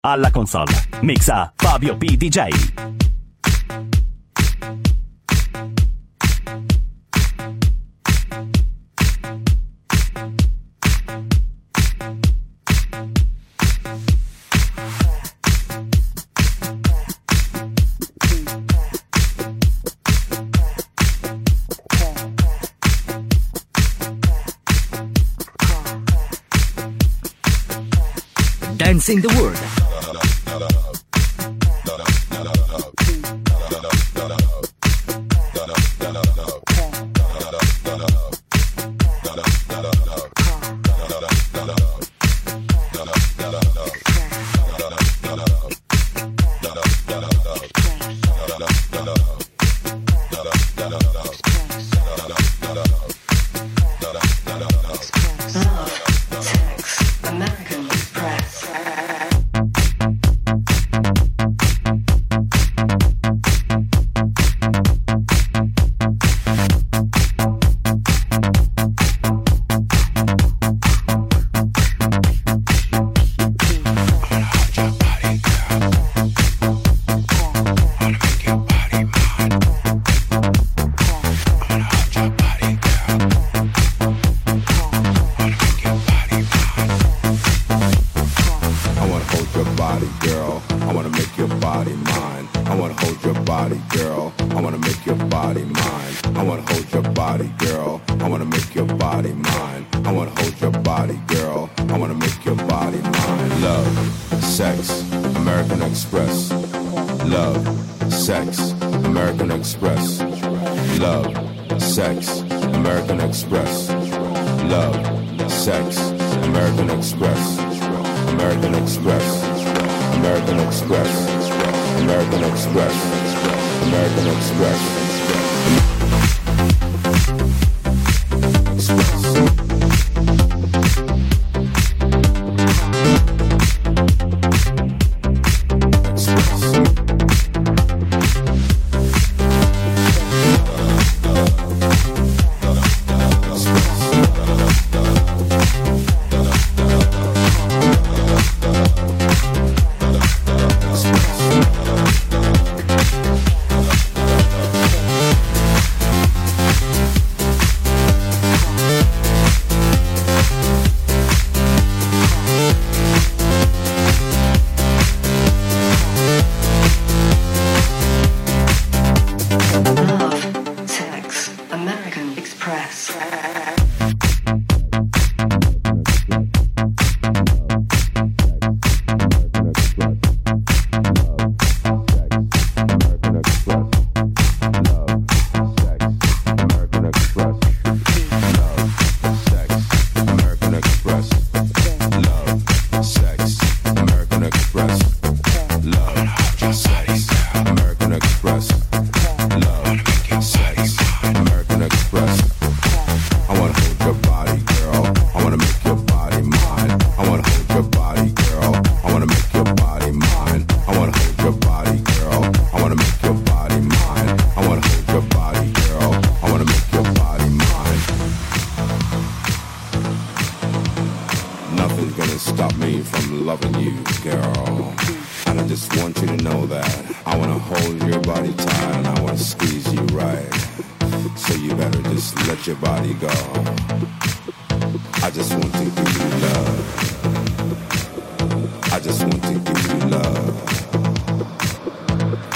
Alla console, mixa Fabio P. DJ. Dancing the World. love, sex, American Express, American Express, American Express, American Express, American Express. your body tight and I wanna squeeze you right. So you better just let your body go. I just want to give you love. I just want to give you love.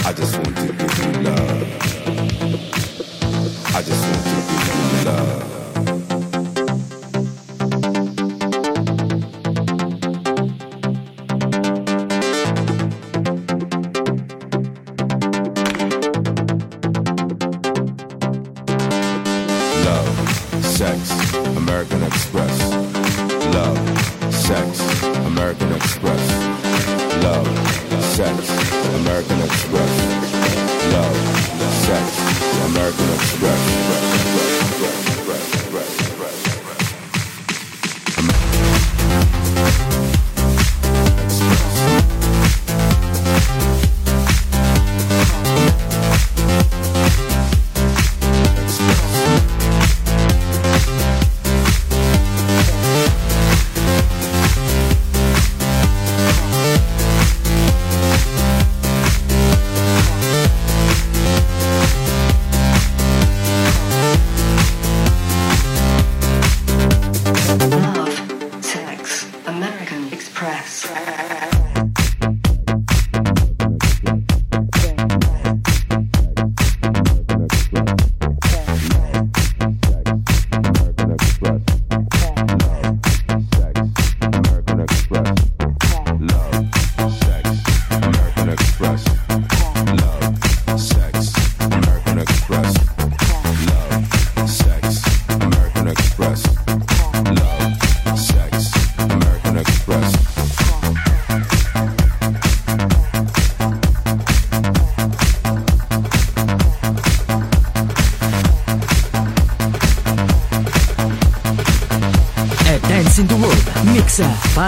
I just want to give you love. I just want to give you love.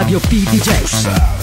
Radio PDJ.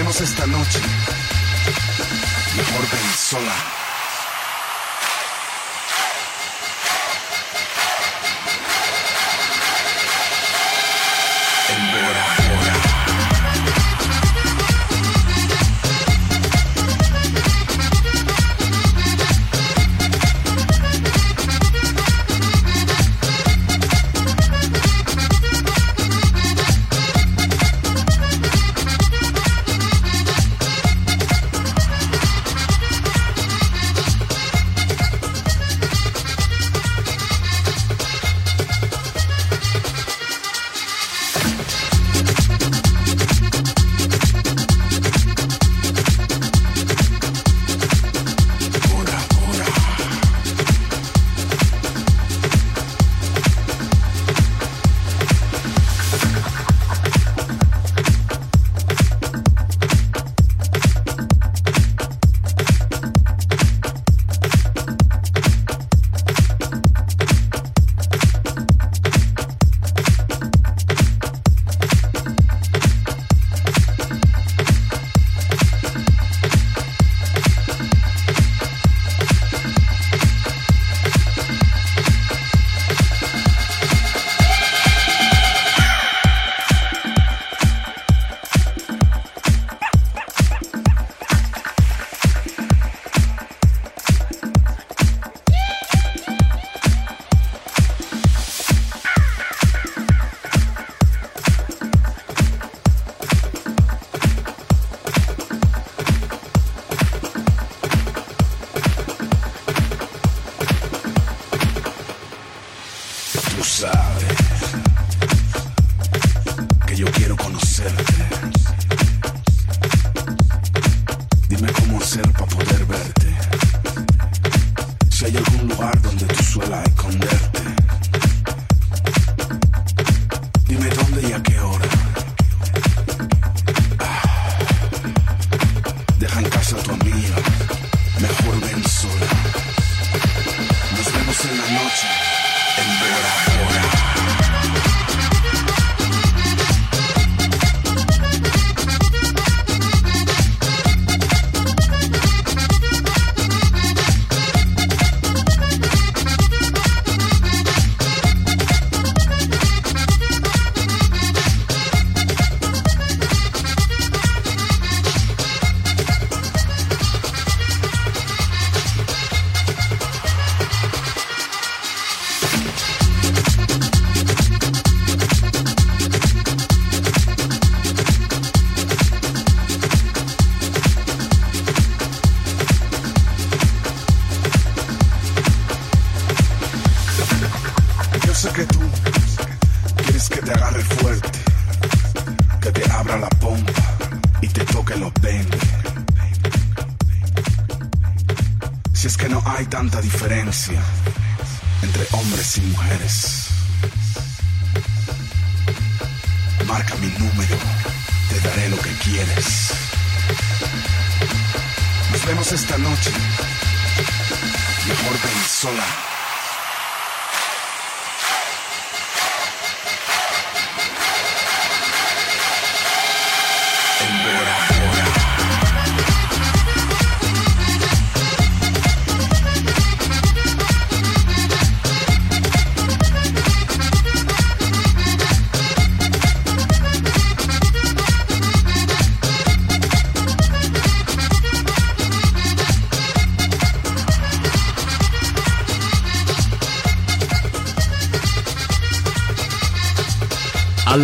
vemos esta noche. Mejor ven sola. Tú sabes que yo quiero conocerte.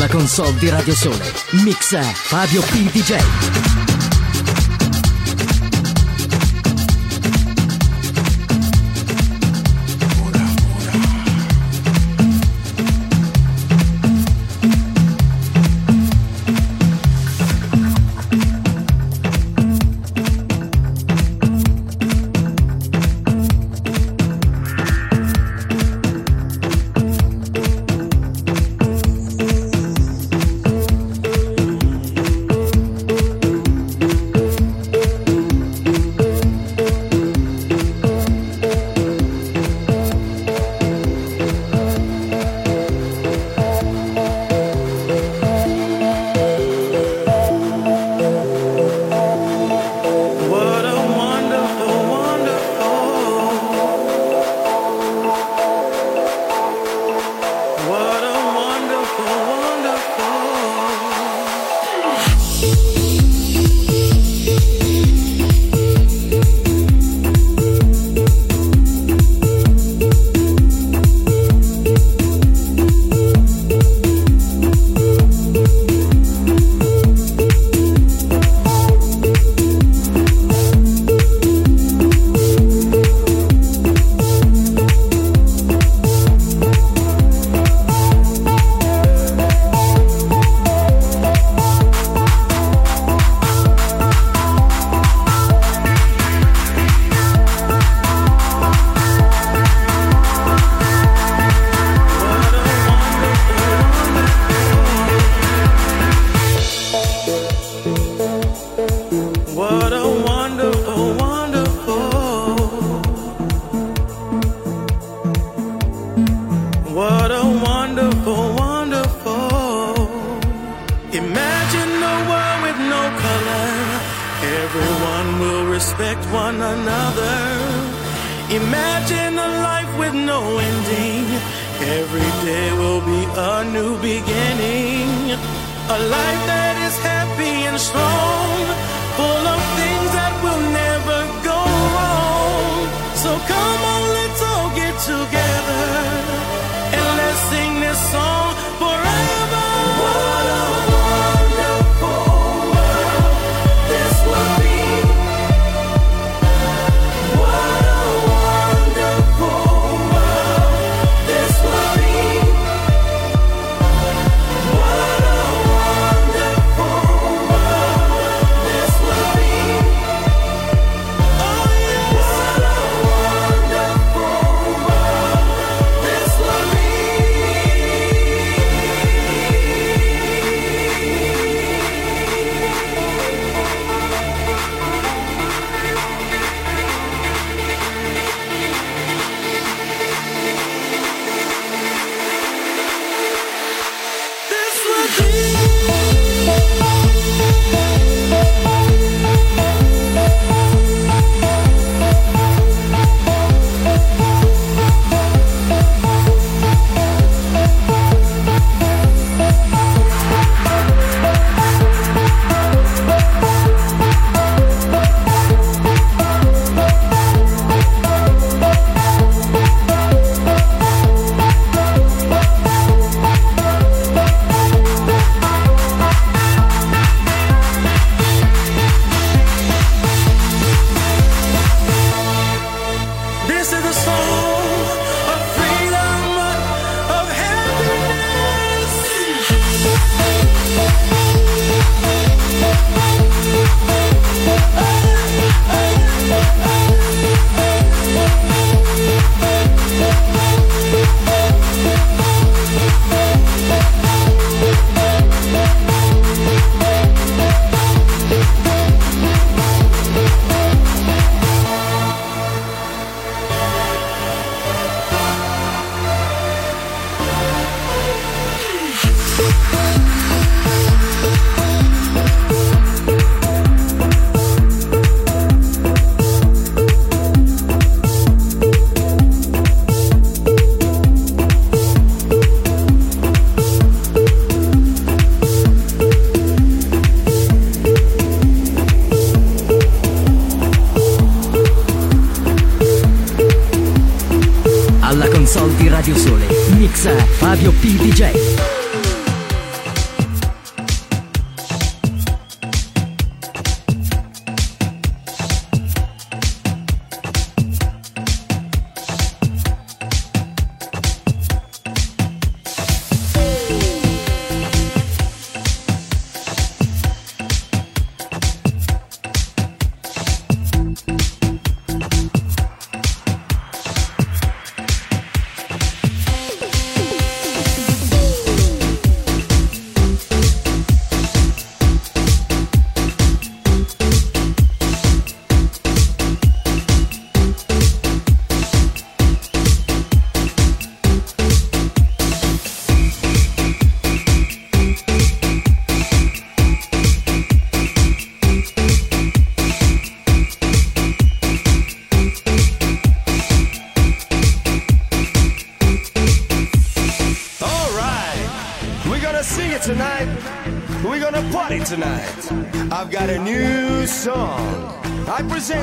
Alla console di Radio Sole, mixa Fabio P. DJ.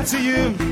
to you.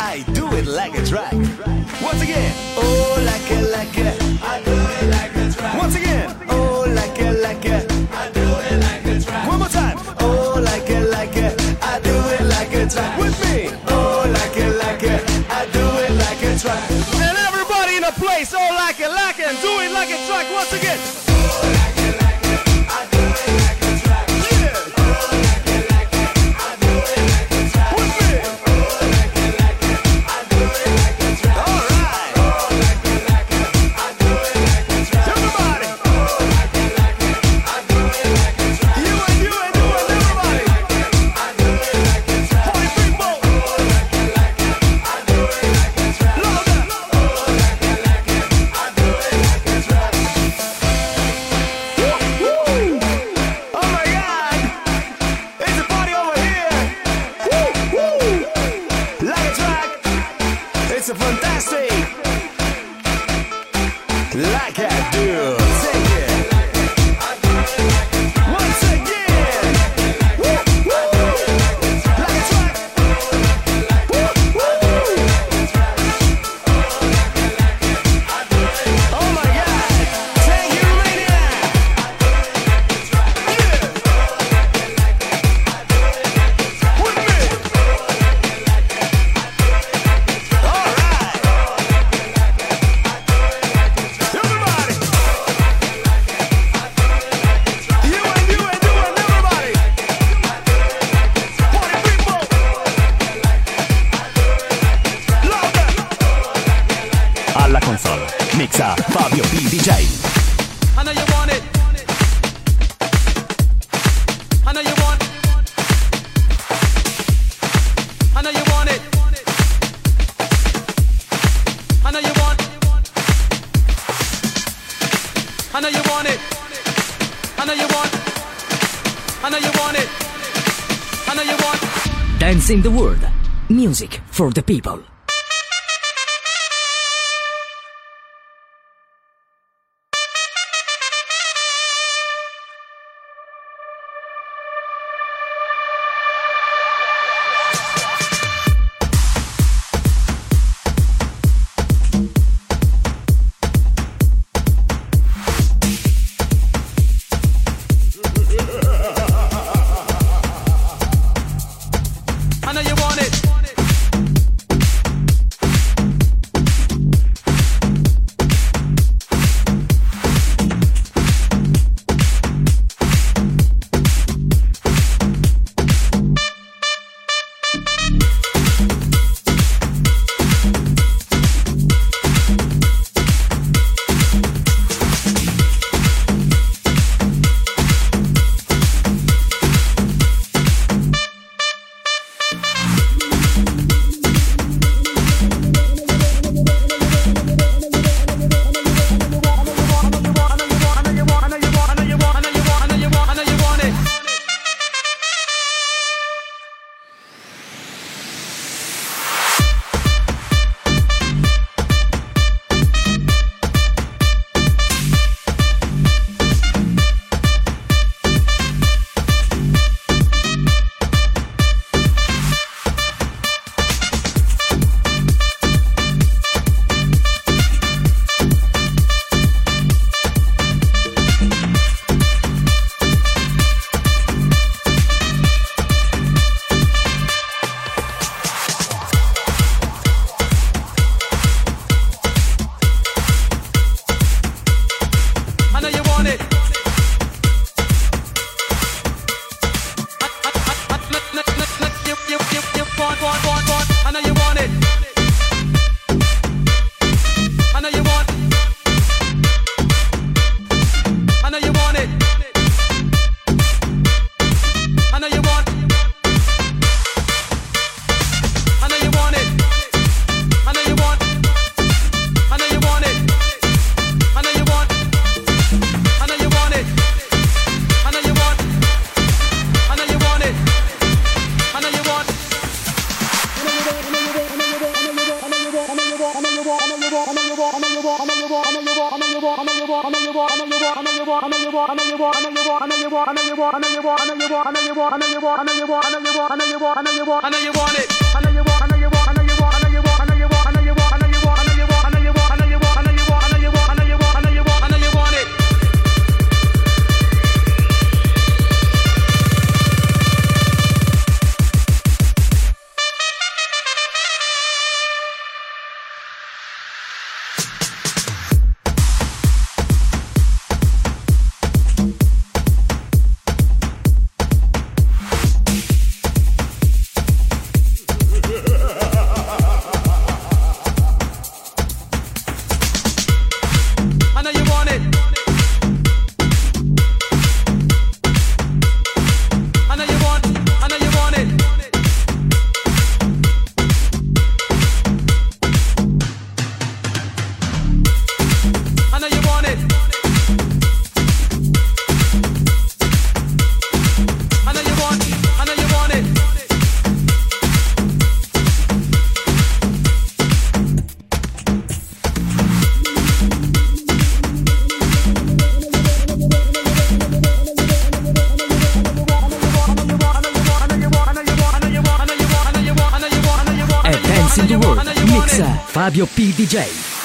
I do it like a track. Once again, oh, like a, like a, I do it like a track. Once again. want it. I know you want. I know you want it. I know you want. Dancing the world. Music for the people. DJ.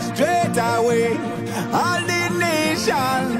straight away. All the nations.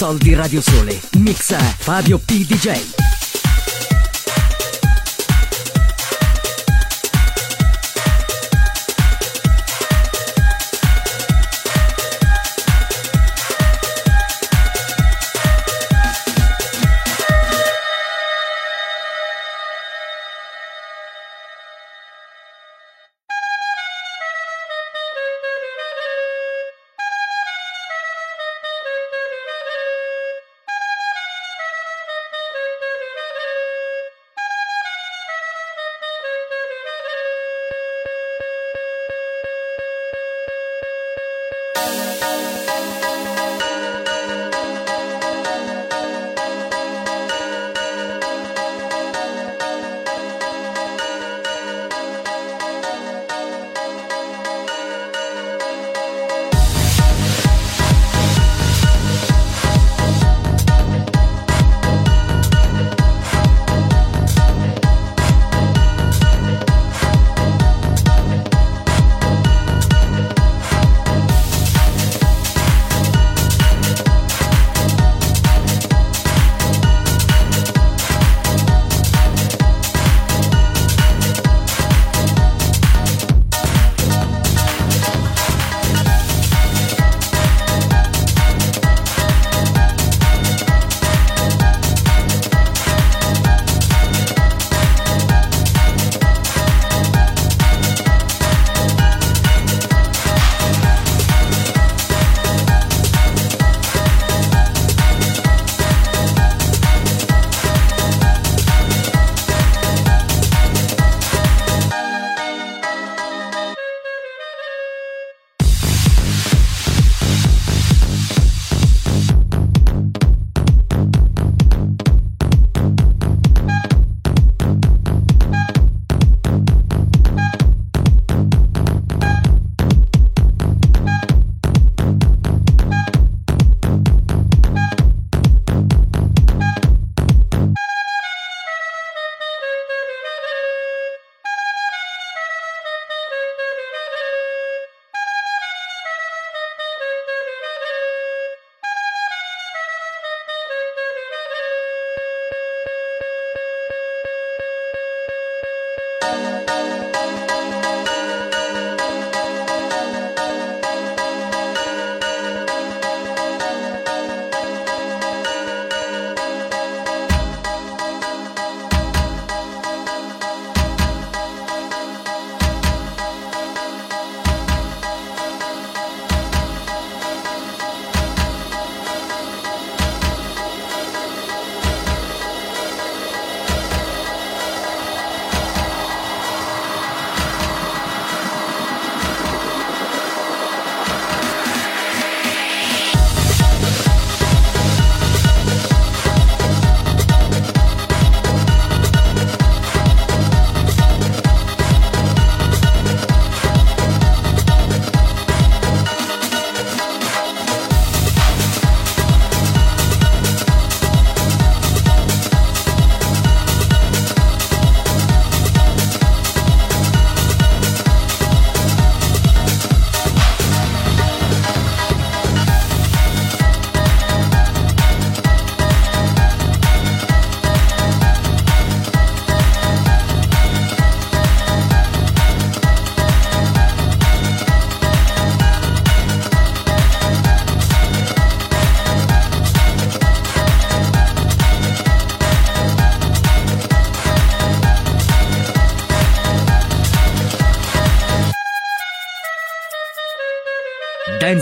Console di Radio Sole, mixa Fabio P. DJ.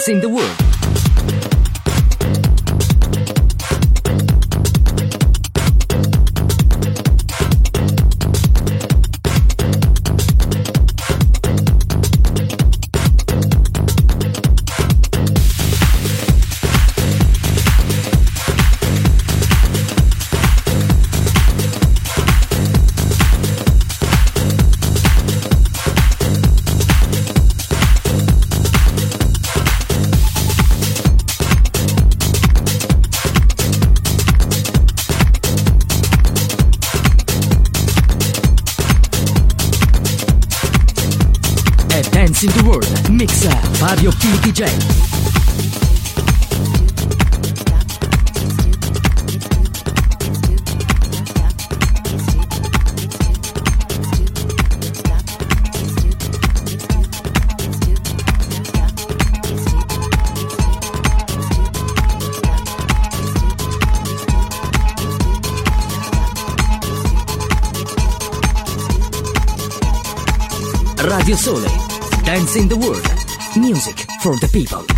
In the world. Dance in the World. Mix Fabio P. DJ. Radio Sole dance in the world. Music for the people.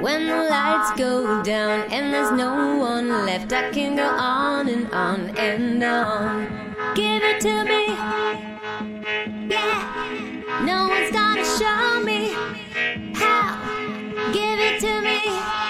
When the lights go down and there's no one left, I can go on and on and on. Give it to me. Yeah. No one's gonna show me how. Give it to me.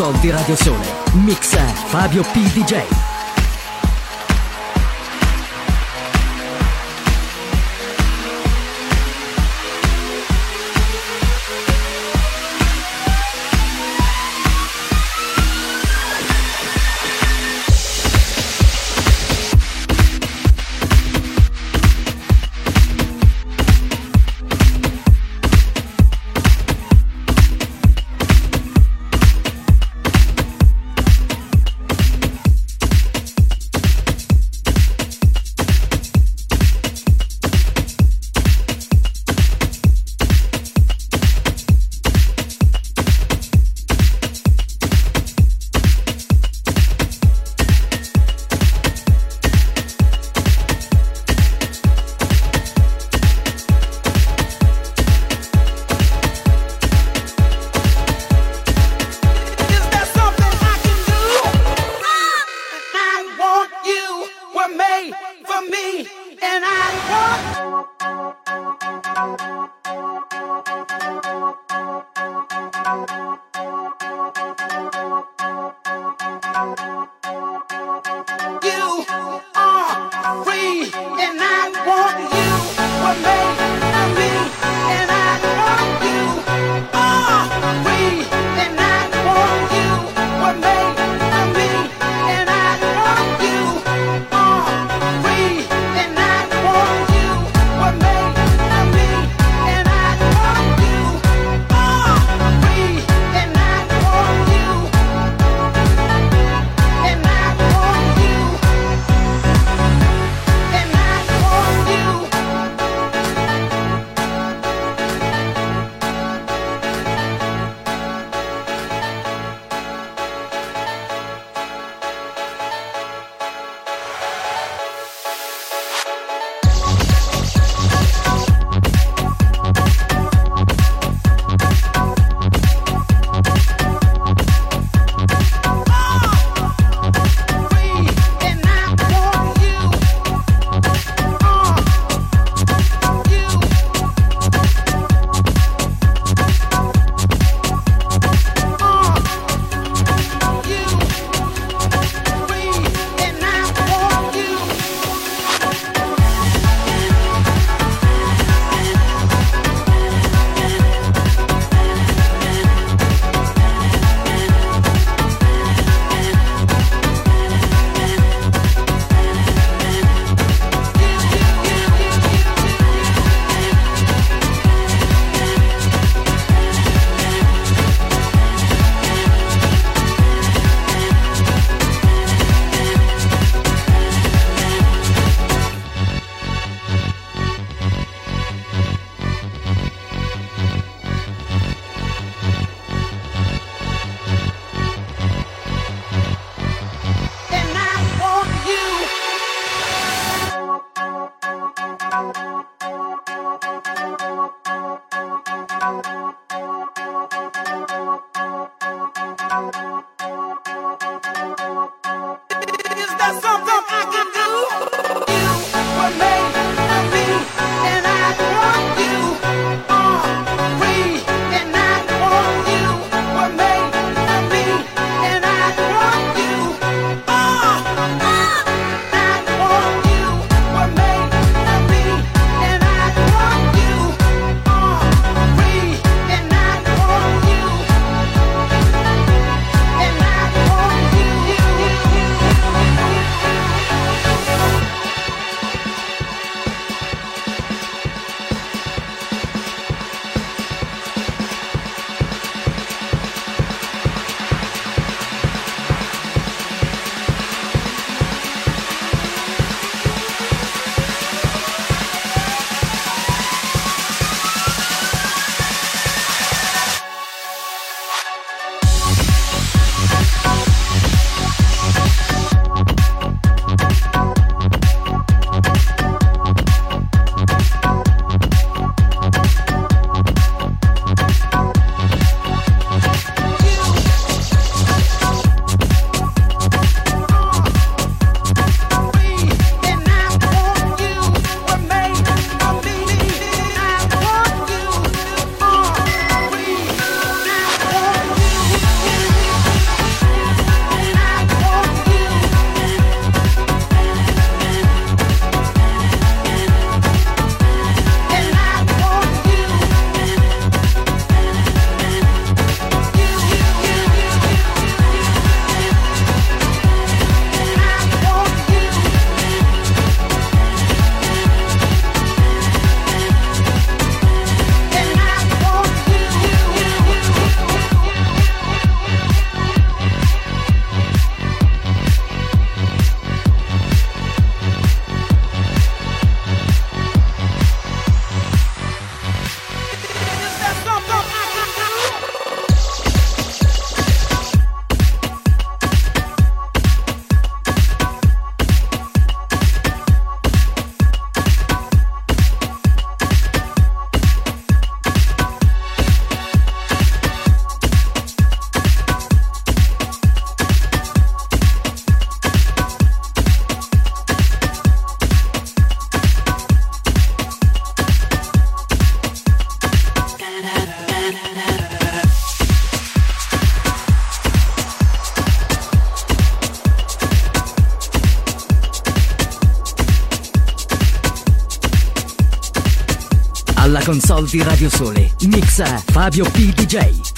Console di Radio Sole, mixa Fabio P. DJ. Console di Radio Sole, mixa Fabio P. DJ.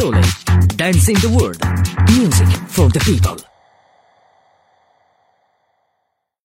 Sole. Dance in the World.